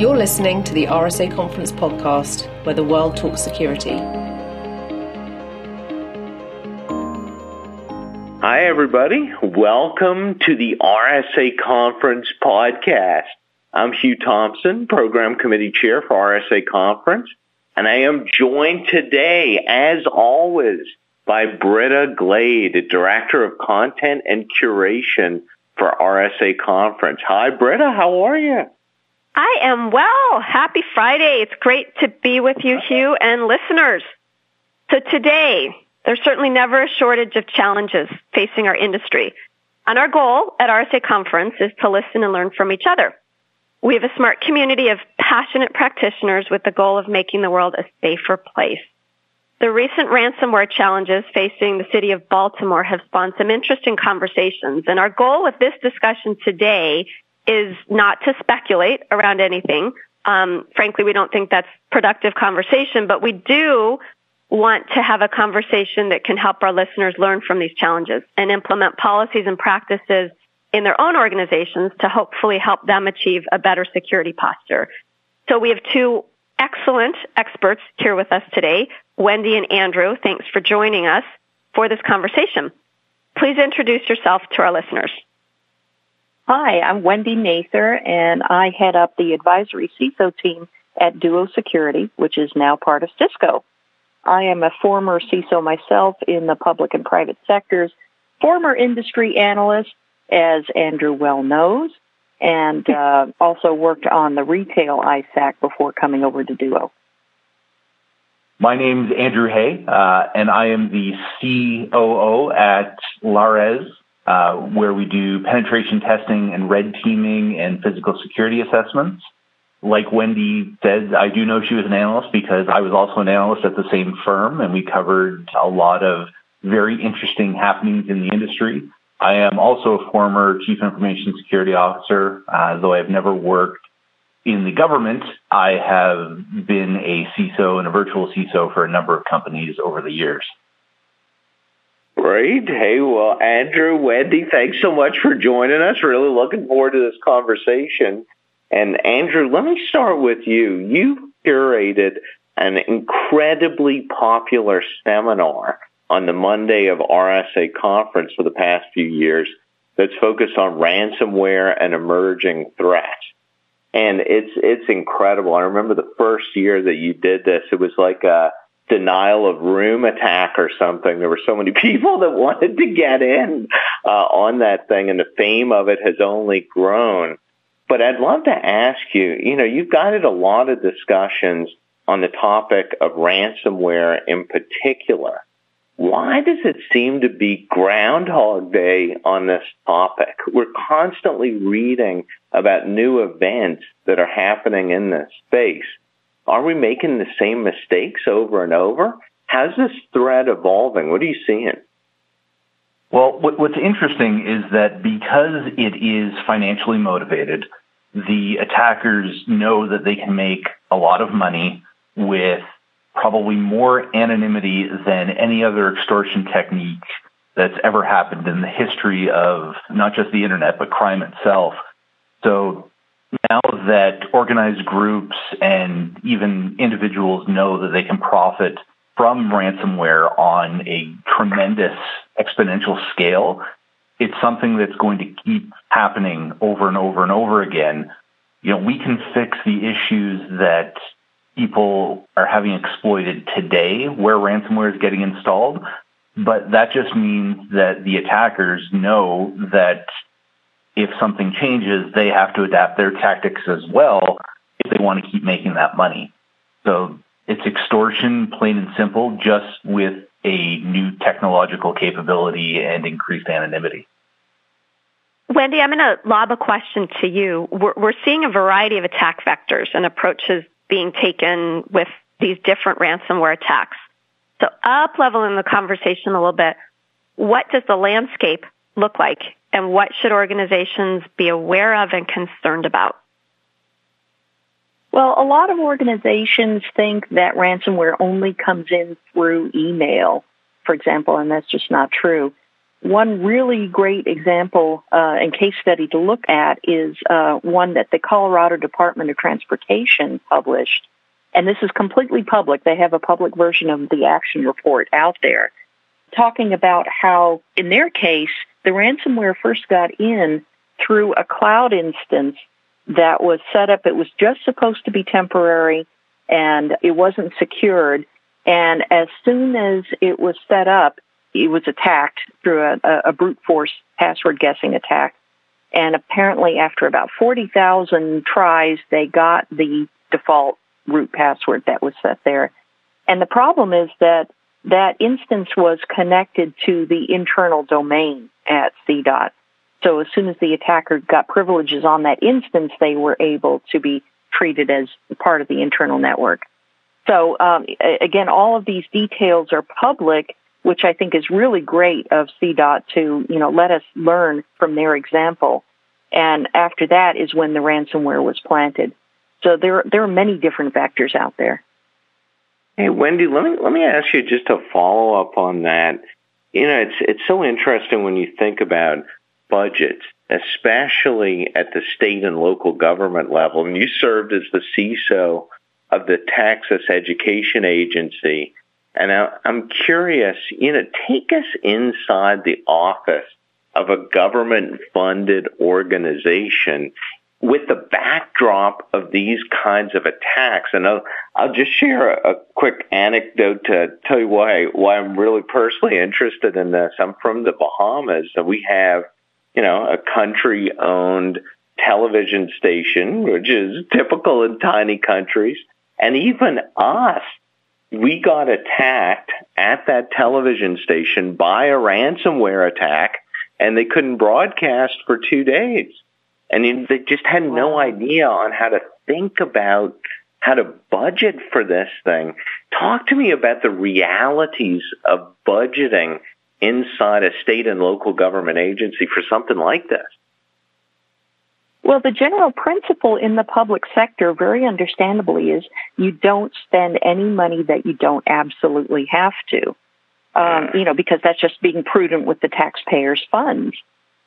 You're listening to the RSA Conference podcast, where the world talks security. Hi, everybody. Welcome to the RSA Conference podcast. I'm Hugh Thompson, Program Committee Chair for RSA Conference, and I am joined today, as always, by Britta Glade, Director of Content and Curation for RSA Conference. Hi, Britta. How are you? I am well. Happy Friday. It's great to be with you, Hugh, and listeners. So today, there's certainly never a shortage of challenges facing our industry. And our goal at RSA Conference is to listen and learn from each other. We have a smart community of passionate practitioners with the goal of making the world a safer place. The recent ransomware challenges facing the city of Baltimore have spawned some interesting conversations. And our goal with this discussion today is not to speculate around anything. Um, frankly, we don't think that's productive conversation, but we do want to have a conversation that can help our listeners learn from these challenges and implement policies and practices in their own organizations to hopefully help them achieve a better security posture. So we have two excellent experts here with us today. Wendy and Andrew, thanks for joining us for this conversation. Please introduce yourself to our listeners. Hi, I'm Wendy Nather, and I head up the advisory CISO team at Duo Security, which is now part of Cisco. I am a former CISO myself in the public and private sectors, former industry analyst, as Andrew well knows, and uh, also worked on the retail ISAC before coming over to Duo. My name is Andrew Hay, uh, and I am the COO at Lares, uh, where we do penetration testing and red teaming and physical security assessments. Like Wendy said, I do know she was an analyst because I was also an analyst at the same firm, and we covered a lot of very interesting happenings in the industry. I am also a former chief information security officer, uh, though I've never worked in the government. I have been a CISO and a virtual CISO for a number of companies over the years. Great. Hey, well, Andrew, Wendy, thanks so much for joining us. Really looking forward to this conversation. And Andrew, let me start with you. You curated an incredibly popular seminar on the Monday of RSA conference for the past few years that's focused on ransomware and emerging threats. And it's, it's incredible. I remember the first year that you did this, it was like a denial of room attack or something. There were so many people that wanted to get in uh, on that thing and the fame of it has only grown. But I'd love to ask you, you know, you've guided a lot of discussions on the topic of ransomware in particular why does it seem to be Groundhog Day on this topic? We're constantly reading about new events that are happening in this space. Are we making the same mistakes over and over? How's this threat evolving? What are you seeing? Well, what's interesting is that because it is financially motivated, the attackers know that they can make a lot of money with probably more anonymity than any other extortion technique that's ever happened in the history of not just the internet, but crime itself. So now that organized groups and even individuals know that they can profit from ransomware on a tremendous exponential scale, it's something that's going to keep happening over and over and over again. You know, we can fix the issues that people are having exploited today where ransomware is getting installed. But that just means that the attackers know that if something changes, they have to adapt their tactics as well if they want to keep making that money. So it's extortion, plain and simple, just with a new technological capability and increased anonymity. Wendy, I'm going to lob a question to you. We're, we're seeing a variety of attack vectors and approaches being taken with these different ransomware attacks. So up leveling the conversation a little bit, what does the landscape look like and what should organizations be aware of and concerned about? Well, a lot of organizations think that ransomware only comes in through email, for example, and that's just not true. one really great example uh, and case study to look at is uh, one that the Colorado Department of Transportation published. And this is completely public. They have a public version of the action report out there talking about how, in their case, the ransomware first got in through a cloud instance that was set up. It was just supposed to be temporary and it wasn't secured. And as soon as it was set up, it was attacked through a, a brute force password guessing attack. And apparently, after about 40,000 tries, they got the default root password that was set there. And the problem is that that instance was connected to the internal domain at CDOT. So as soon as the attacker got privileges on that instance, they were able to be treated as part of the internal network. So um, again, all of these details are public, which I think is really great of CDOT to you know let us learn from their example. And after that is when the ransomware was planted. So there there are many different vectors out there. Hey Wendy, let me let me ask you just to follow up on that. You know, it's it's so interesting when you think about budgets, especially at the state and local government level. And you served as the CISO of the Texas Education Agency. And I, I'm curious, you know, take us inside the office of a government funded organization with the backdrop of these kinds of attacks. And I'll, I'll just share a, a, quick anecdote to tell you why, why I'm really personally interested in this. I'm from the Bahamas and we have, you know, a country owned television station, which is typical in tiny countries. And even us, we got attacked at that television station by a ransomware attack and they couldn't broadcast for two days. And they just had no idea on how to think about how to budget for this thing. Talk to me about the realities of budgeting inside a state and local government agency for something like this. Well, the general principle in the public sector, very understandably, is you don't spend any money that you don't absolutely have to. Um, you know, because that's just being prudent with the taxpayers' funds.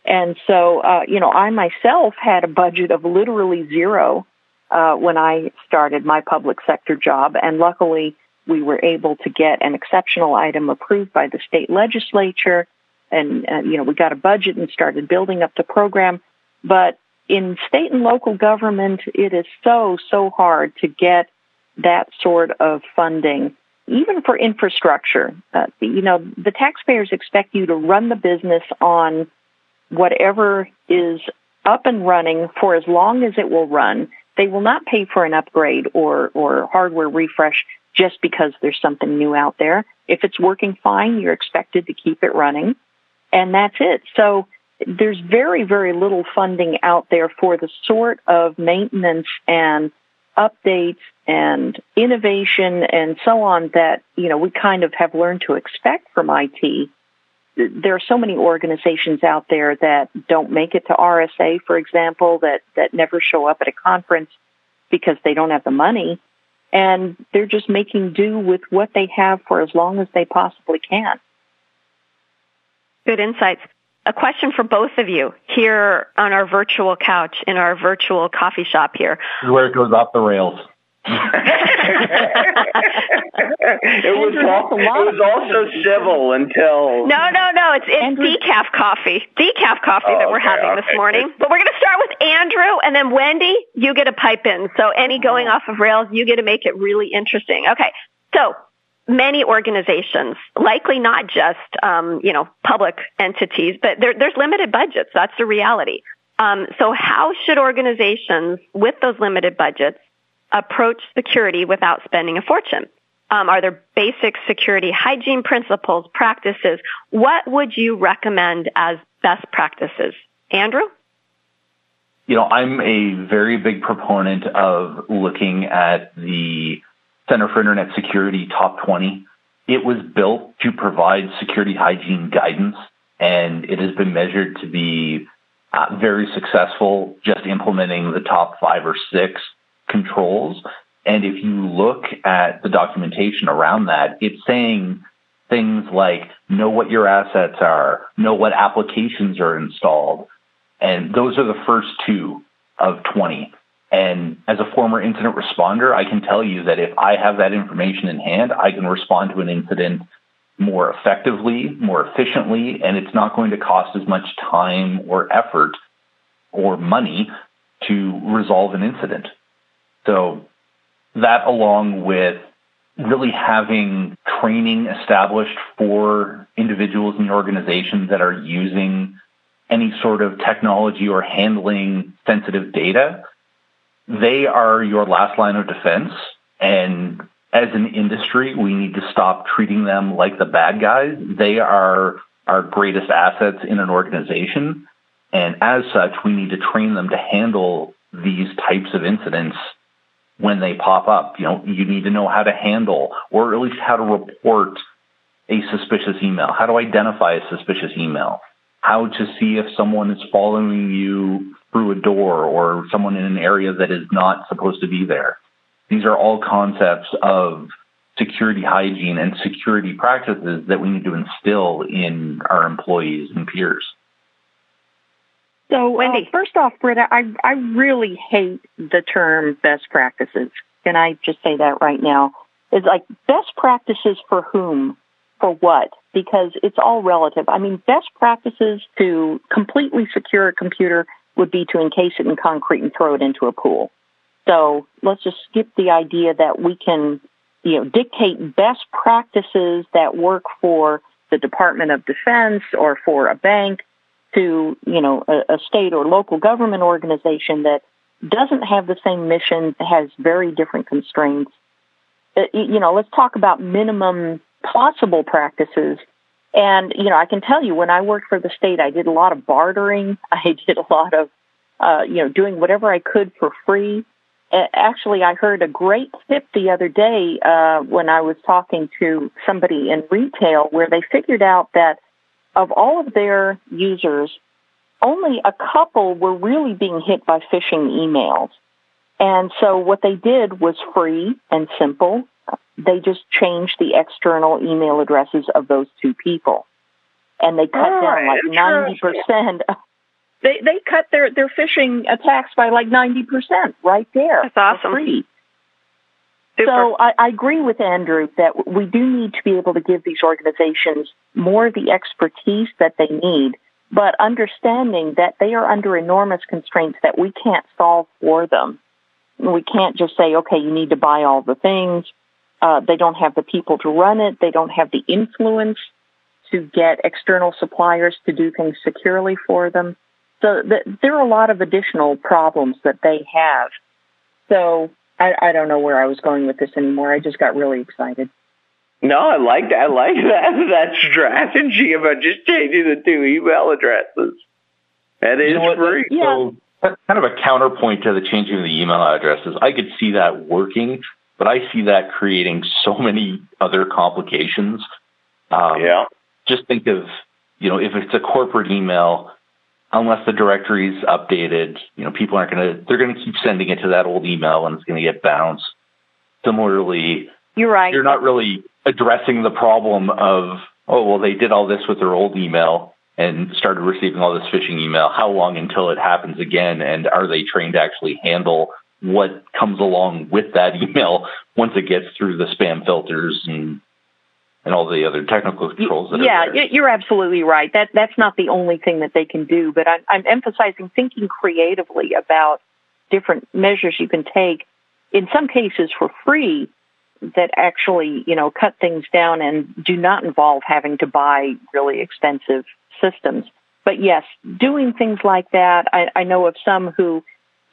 And so, uh, you know, I myself had a budget of literally zero uh, when I started my public sector job, and luckily we were able to get an exceptional item approved by the state legislature, and uh, you know we got a budget and started building up the program. But in state and local government, it is so so hard to get that sort of funding even for infrastructure. Uh, you know, the taxpayers expect you to run the business on whatever is up and running for as long as it will run. They will not pay for an upgrade or, or hardware refresh just because there's something new out there. If it's working fine, you're expected to keep it running. And that's it. So there's very, very little funding out there for the sort of maintenance and updates and innovation and so on that, you know, we kind of have learned to expect from IT there are so many organizations out there that don't make it to RSA, for example, that, that never show up at a conference because they don't have the money. And they're just making do with what they have for as long as they possibly can. Good insights. A question for both of you here on our virtual couch in our virtual coffee shop here. This is where it goes off the rails. It was all, it was also civil until no no no it's it's Andrew. decaf coffee. Decaf coffee oh, that we're okay, having okay. this morning but we're going to start with Andrew and then Wendy you get a pipe in. So any going off of rails you get to make it really interesting. Okay so many organizations likely not just um, you know public entities but there, there's limited budgets. That's the reality. Um, so how should organizations with those limited budgets approach security without spending a fortune? Um, are there basic security hygiene principles, practices? What would you recommend as best practices? Andrew? You know, I'm a very big proponent of looking at the Center for Internet Security Top 20. It was built to provide security hygiene guidance, and it has been measured to be uh, very successful just implementing the top five or six controls. And if you look at the documentation around that, it's saying things like know what your assets are, know what applications are installed. And those are the first two of 20. And as a former incident responder, I can tell you that if I have that information in hand, I can respond to an incident more effectively, more efficiently, and it's not going to cost as much time or effort or money to resolve an incident. So that along with really having training established for individuals in the organization that are using any sort of technology or handling sensitive data they are your last line of defense. And as an industry, we need to stop treating them like the bad guys. They are our greatest assets in an organization. And as such, we need to train them to handle these types of incidents when they pop up. You know, you need to know how to handle or at least how to report a suspicious email, how to identify a suspicious email, how to see if someone is following you through a door or someone in an area that is not supposed to be there. These are all concepts of security hygiene and security practices that we need to instill in our employees and peers. So, Wendy, uh, first off, Britta, I I really hate the term best practices. Can I just say that right now? It's like best practices for whom, for what? Because it's all relative. I mean, best practices to completely secure a computer would be to encase it in concrete and throw it into a pool. So let's just skip the idea that we can, you know, dictate best practices that work for the Department of Defense or for a bank to, you know, a, a state or local government organization that doesn't have the same mission, has very different constraints. Uh, you know, let's talk about minimum possible practices and, you know, I can tell you when I worked for the state, I did a lot of bartering. I did a lot of, uh, you know, doing whatever I could for free. Actually, I heard a great tip the other day uh, when I was talking to somebody in retail where they figured out that of all of their users, only a couple were really being hit by phishing emails. And so what they did was free and simple they just changed the external email addresses of those two people. And they cut oh, down like ninety percent. They they cut their their phishing attacks by like ninety percent right there. That's awesome. free. Super. So I, I agree with Andrew that we do need to be able to give these organizations more of the expertise that they need, but understanding that they are under enormous constraints that we can't solve for them. We can't just say, okay, you need to buy all the things uh, they don't have the people to run it. They don't have the influence to get external suppliers to do things securely for them. So th- there are a lot of additional problems that they have. So I, I don't know where I was going with this anymore. I just got really excited. No, I like that. I like that that strategy about just changing the two email addresses. That is you know free. Yeah. So kind of a counterpoint to the changing of the email addresses. I could see that working but I see that creating so many other complications. Um, yeah. Just think of, you know, if it's a corporate email, unless the directory is updated, you know, people aren't going to, they're going to keep sending it to that old email and it's going to get bounced. Similarly, you're right. You're not really addressing the problem of, oh, well, they did all this with their old email and started receiving all this phishing email. How long until it happens again? And are they trained to actually handle what comes along with that email once it gets through the spam filters and and all the other technical controls that yeah, are there. you're absolutely right. That that's not the only thing that they can do, but I'm, I'm emphasizing thinking creatively about different measures you can take. In some cases, for free, that actually you know cut things down and do not involve having to buy really expensive systems. But yes, doing things like that. I, I know of some who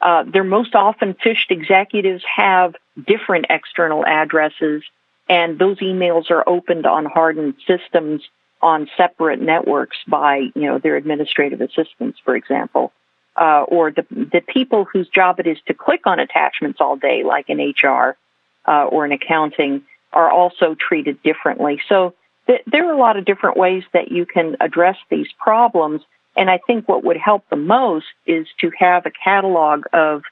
uh, they're most often phished executives have different external addresses, and those emails are opened on hardened systems on separate networks by, you know, their administrative assistants, for example, uh, or the the people whose job it is to click on attachments all day, like in HR uh, or in accounting, are also treated differently. So th- there are a lot of different ways that you can address these problems. And I think what would help the most is to have a catalog of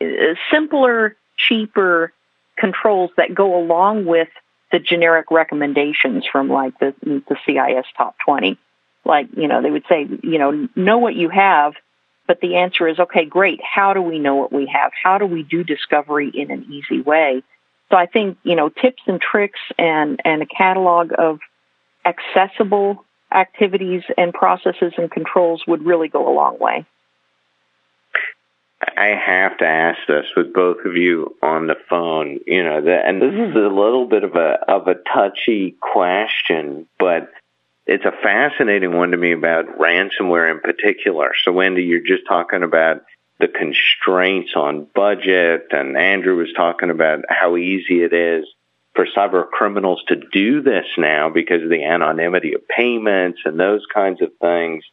uh, simpler, cheaper controls that go along with the generic recommendations from like the the CIS top 20. Like, you know, they would say, you know, know what you have, but the answer is, okay, great. How do we know what we have? How do we do discovery in an easy way? So I think, you know, tips and tricks and, and a catalog of accessible activities and processes and controls would really go a long way. I have to ask this with both of you on the phone, you know, that, and this is mm-hmm. a little bit of a of a touchy question, but it's a fascinating one to me about ransomware in particular. So, Wendy, you're just talking about the constraints on budget, and Andrew was talking about how easy it is for cyber criminals to do this now because of the anonymity of payments and those kinds of things.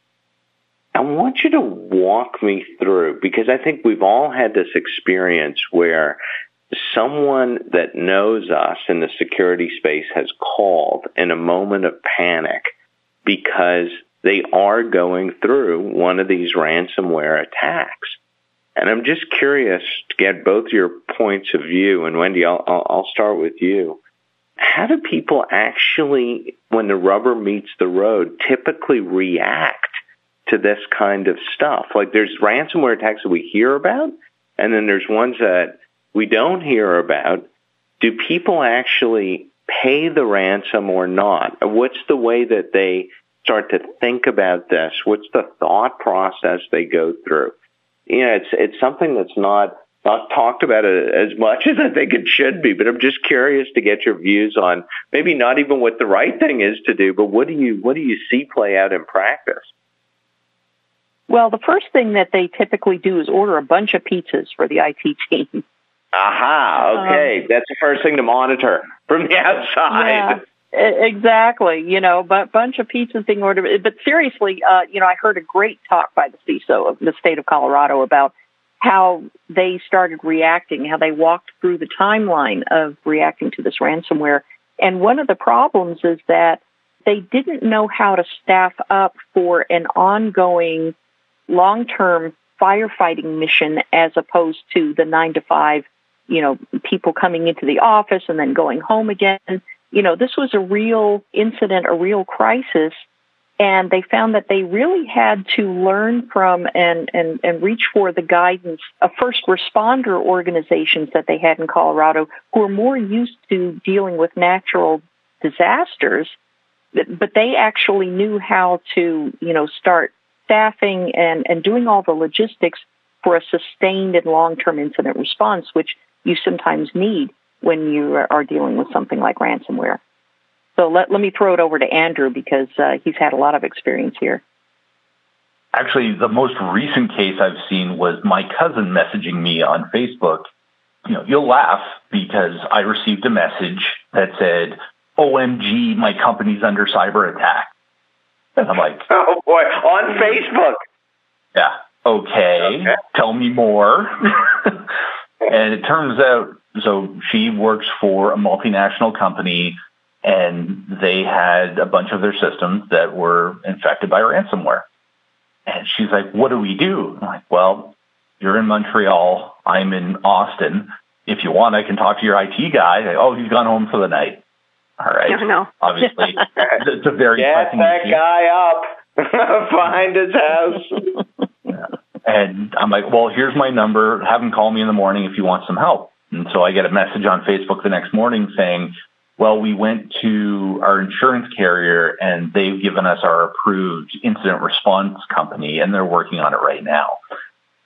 I want you to walk me through because I think we've all had this experience where someone that knows us in the security space has called in a moment of panic because they are going through one of these ransomware attacks. And I'm just curious to get both your points of view. And Wendy, I'll, I'll start with you. How do people actually, when the rubber meets the road, typically react to this kind of stuff. Like there's ransomware attacks that we hear about, and then there's ones that we don't hear about. Do people actually pay the ransom or not? What's the way that they start to think about this? What's the thought process they go through? You know, it's it's something that's not not talked about as much as I think it should be, but I'm just curious to get your views on maybe not even what the right thing is to do, but what do you what do you see play out in practice? Well, the first thing that they typically do is order a bunch of pizzas for the IT team. Aha, okay. Um, That's the first thing to monitor from the outside. Yeah, exactly. You know, but bunch of pizzas being ordered. But seriously, uh, you know, I heard a great talk by the CISO of the state of Colorado about how they started reacting, how they walked through the timeline of reacting to this ransomware. And one of the problems is that they didn't know how to staff up for an ongoing long-term firefighting mission as opposed to the nine to five, you know, people coming into the office and then going home again. You know, this was a real incident, a real crisis. And they found that they really had to learn from and, and, and reach for the guidance of first responder organizations that they had in Colorado who are more used to dealing with natural disasters but they actually knew how to, you know, start staffing and, and doing all the logistics for a sustained and long-term incident response, which you sometimes need when you are dealing with something like ransomware. So let, let me throw it over to Andrew because uh, he's had a lot of experience here. Actually, the most recent case I've seen was my cousin messaging me on Facebook. You know, you'll laugh because I received a message that said, OMG, my company's under cyber attack. And I'm like, oh boy, on Facebook. Yeah. Okay. okay. Tell me more. and it turns out, so she works for a multinational company and they had a bunch of their systems that were infected by ransomware. And she's like, what do we do? I'm like, well, you're in Montreal. I'm in Austin. If you want, I can talk to your IT guy. oh, he's gone home for the night. All right. No, no. Obviously, it's a very get that issue. guy up, find his house. yeah. And I'm like, well, here's my number. Have him call me in the morning if you want some help. And so I get a message on Facebook the next morning saying, well, we went to our insurance carrier and they've given us our approved incident response company and they're working on it right now.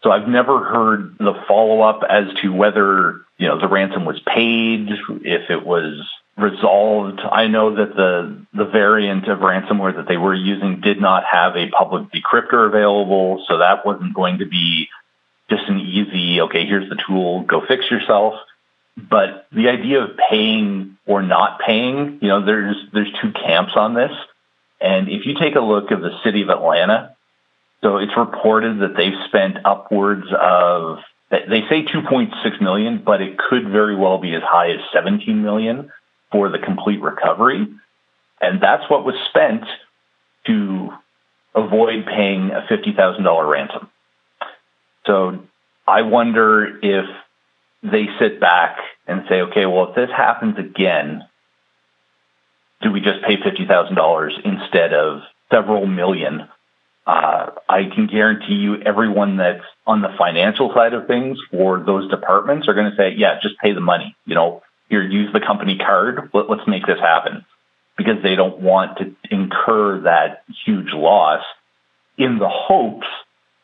So I've never heard the follow up as to whether, you know, the ransom was paid, if it was resolved. I know that the the variant of ransomware that they were using did not have a public decryptor available, so that wasn't going to be just an easy, okay, here's the tool, go fix yourself. But the idea of paying or not paying, you know, there's there's two camps on this. And if you take a look at the city of Atlanta, so it's reported that they've spent upwards of they say 2.6 million, but it could very well be as high as 17 million for the complete recovery. And that's what was spent to avoid paying a $50,000 ransom. So I wonder if they sit back and say, okay, well, if this happens again, do we just pay $50,000 instead of several million? Uh, I can guarantee you everyone that's on the financial side of things for those departments are going to say, yeah, just pay the money. You know, here, use the company card. Let, let's make this happen because they don't want to incur that huge loss in the hopes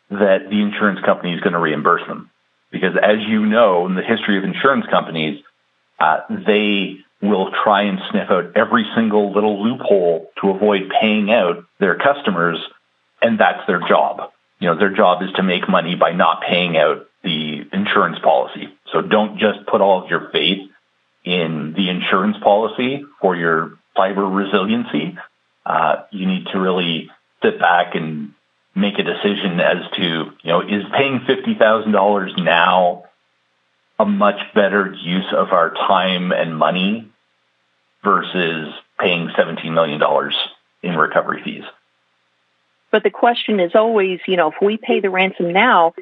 that the insurance company is going to reimburse them. Because as you know, in the history of insurance companies, uh, they will try and sniff out every single little loophole to avoid paying out their customers, and that's their job. You know, their job is to make money by not paying out the insurance policy. So don't just put all of your faith in the insurance policy for your cyber resiliency. Uh, you need to really sit back and make a decision as to, you know, is paying $50,000 now a much better use of our time and money versus paying $17 million in recovery fees. But the question is always, you know, if we pay the ransom now,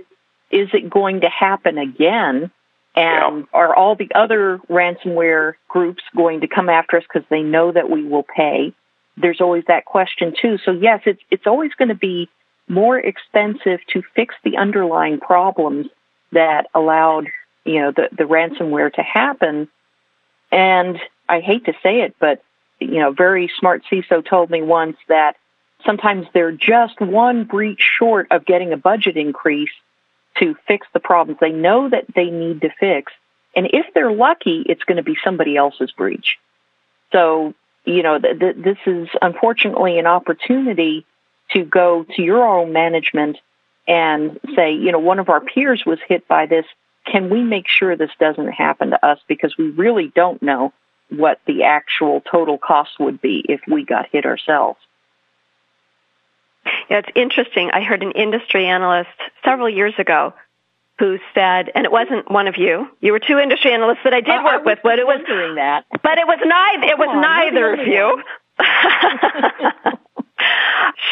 is it going to happen again? And yeah. are all the other ransomware groups going to come after us because they know that we will pay? There's always that question too. So yes, it's it's always going to be more expensive to fix the underlying problems that allowed you know the the ransomware to happen. And I hate to say it, but you know, very smart CISO told me once that sometimes they're just one breach short of getting a budget increase to fix the problems they know that they need to fix. And if they're lucky, it's going to be somebody else's breach. So, you know, th- th- this is unfortunately an opportunity to go to your own management and say, you know, one of our peers was hit by this. Can we make sure this doesn't happen to us? Because we really don't know what the actual total cost would be if we got hit ourselves. Yeah, it's interesting. I heard an industry analyst several years ago who said, and it wasn't one of you. You were two industry analysts that I did uh, work I with, but it was that. But it was neither. It was oh, neither of you.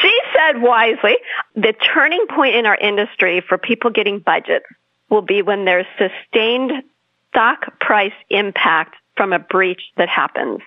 she said wisely, the turning point in our industry for people getting budgets will be when there's sustained stock price impact from a breach that happens.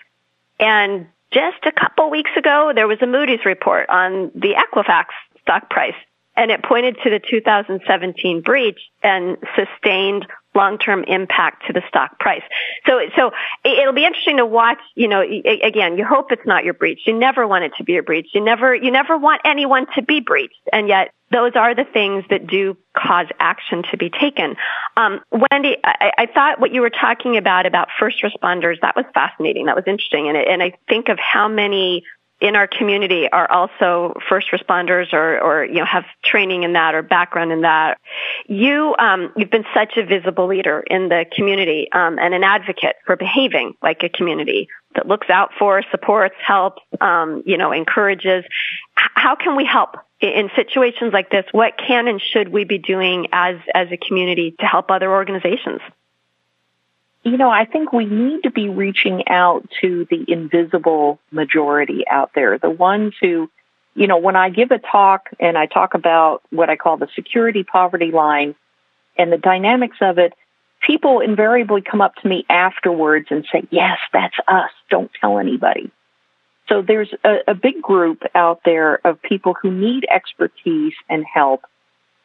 And just a couple weeks ago, there was a Moody's report on the Equifax stock price, and it pointed to the 2017 breach and sustained long-term impact to the stock price. So, so it'll be interesting to watch, you know, again, you hope it's not your breach. You never want it to be your breach. You never, you never want anyone to be breached. And yet those are the things that do cause action to be taken. Um, Wendy, I, I, thought what you were talking about, about first responders, that was fascinating. That was interesting. And, it, and I think of how many in our community are also first responders or, or you know have training in that or background in that. You um, you've been such a visible leader in the community um, and an advocate for behaving like a community that looks out for, supports, helps, um, you know, encourages. How can we help in situations like this? What can and should we be doing as as a community to help other organizations? You know, I think we need to be reaching out to the invisible majority out there, the ones who, you know, when I give a talk and I talk about what I call the security poverty line and the dynamics of it, people invariably come up to me afterwards and say, yes, that's us. Don't tell anybody. So there's a, a big group out there of people who need expertise and help.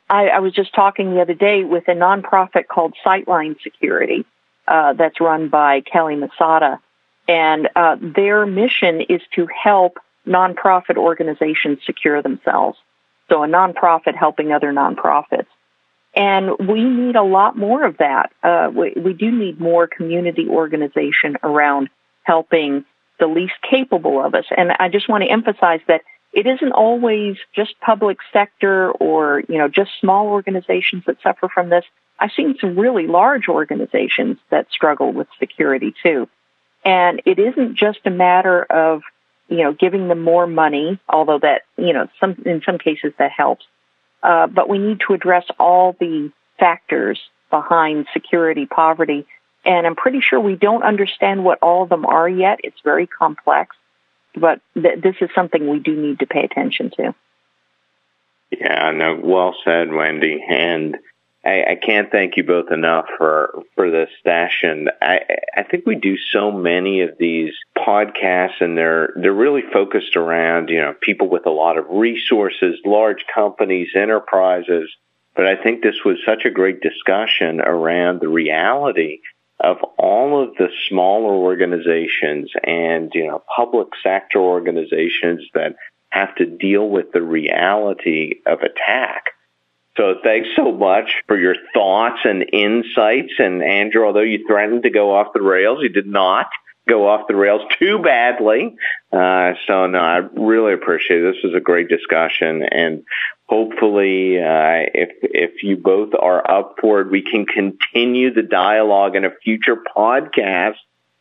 I, I was just talking the other day with a nonprofit called Sightline Security uh, that's run by Kelley Misata. And uh, their mission is to help nonprofit organizations secure themselves. So a nonprofit helping other nonprofits. And we need a lot more of that. Uh, we, we do need more community organization around helping the least capable of us. And I just want to emphasize that it isn't always just public sector or, you know, just small organizations that suffer from this. I've seen some really large organizations that struggle with security too. And it isn't just a matter of, you know, giving them more money, although that, you know, some, in some cases that helps. Uh, but we need to address all the factors behind security poverty. And I'm pretty sure we don't understand what all of them are yet. It's very complex, but th- this is something we do need to pay attention to. Yeah, no, well said, Wendy. And I, I can't thank you both enough for for this session. I I think we do so many of these podcasts, and they're they're really focused around you know people with a lot of resources, large companies, enterprises. But I think this was such a great discussion around the reality of all of the smaller organizations and you know public sector organizations that have to deal with the reality of attack so thanks so much for your thoughts and insights. And Andrew, although you threatened to go off the rails, you did not go off the rails too badly. Uh, so no, I really appreciate it. This was a great discussion and hopefully, uh, if, if you both are up for it, we can continue the dialogue in a future podcast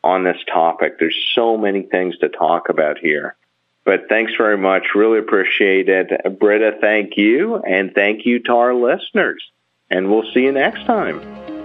on this topic. There's so many things to talk about here. But thanks very much. Really appreciate it. Britta, thank you. And thank you to our listeners. And we'll see you next time.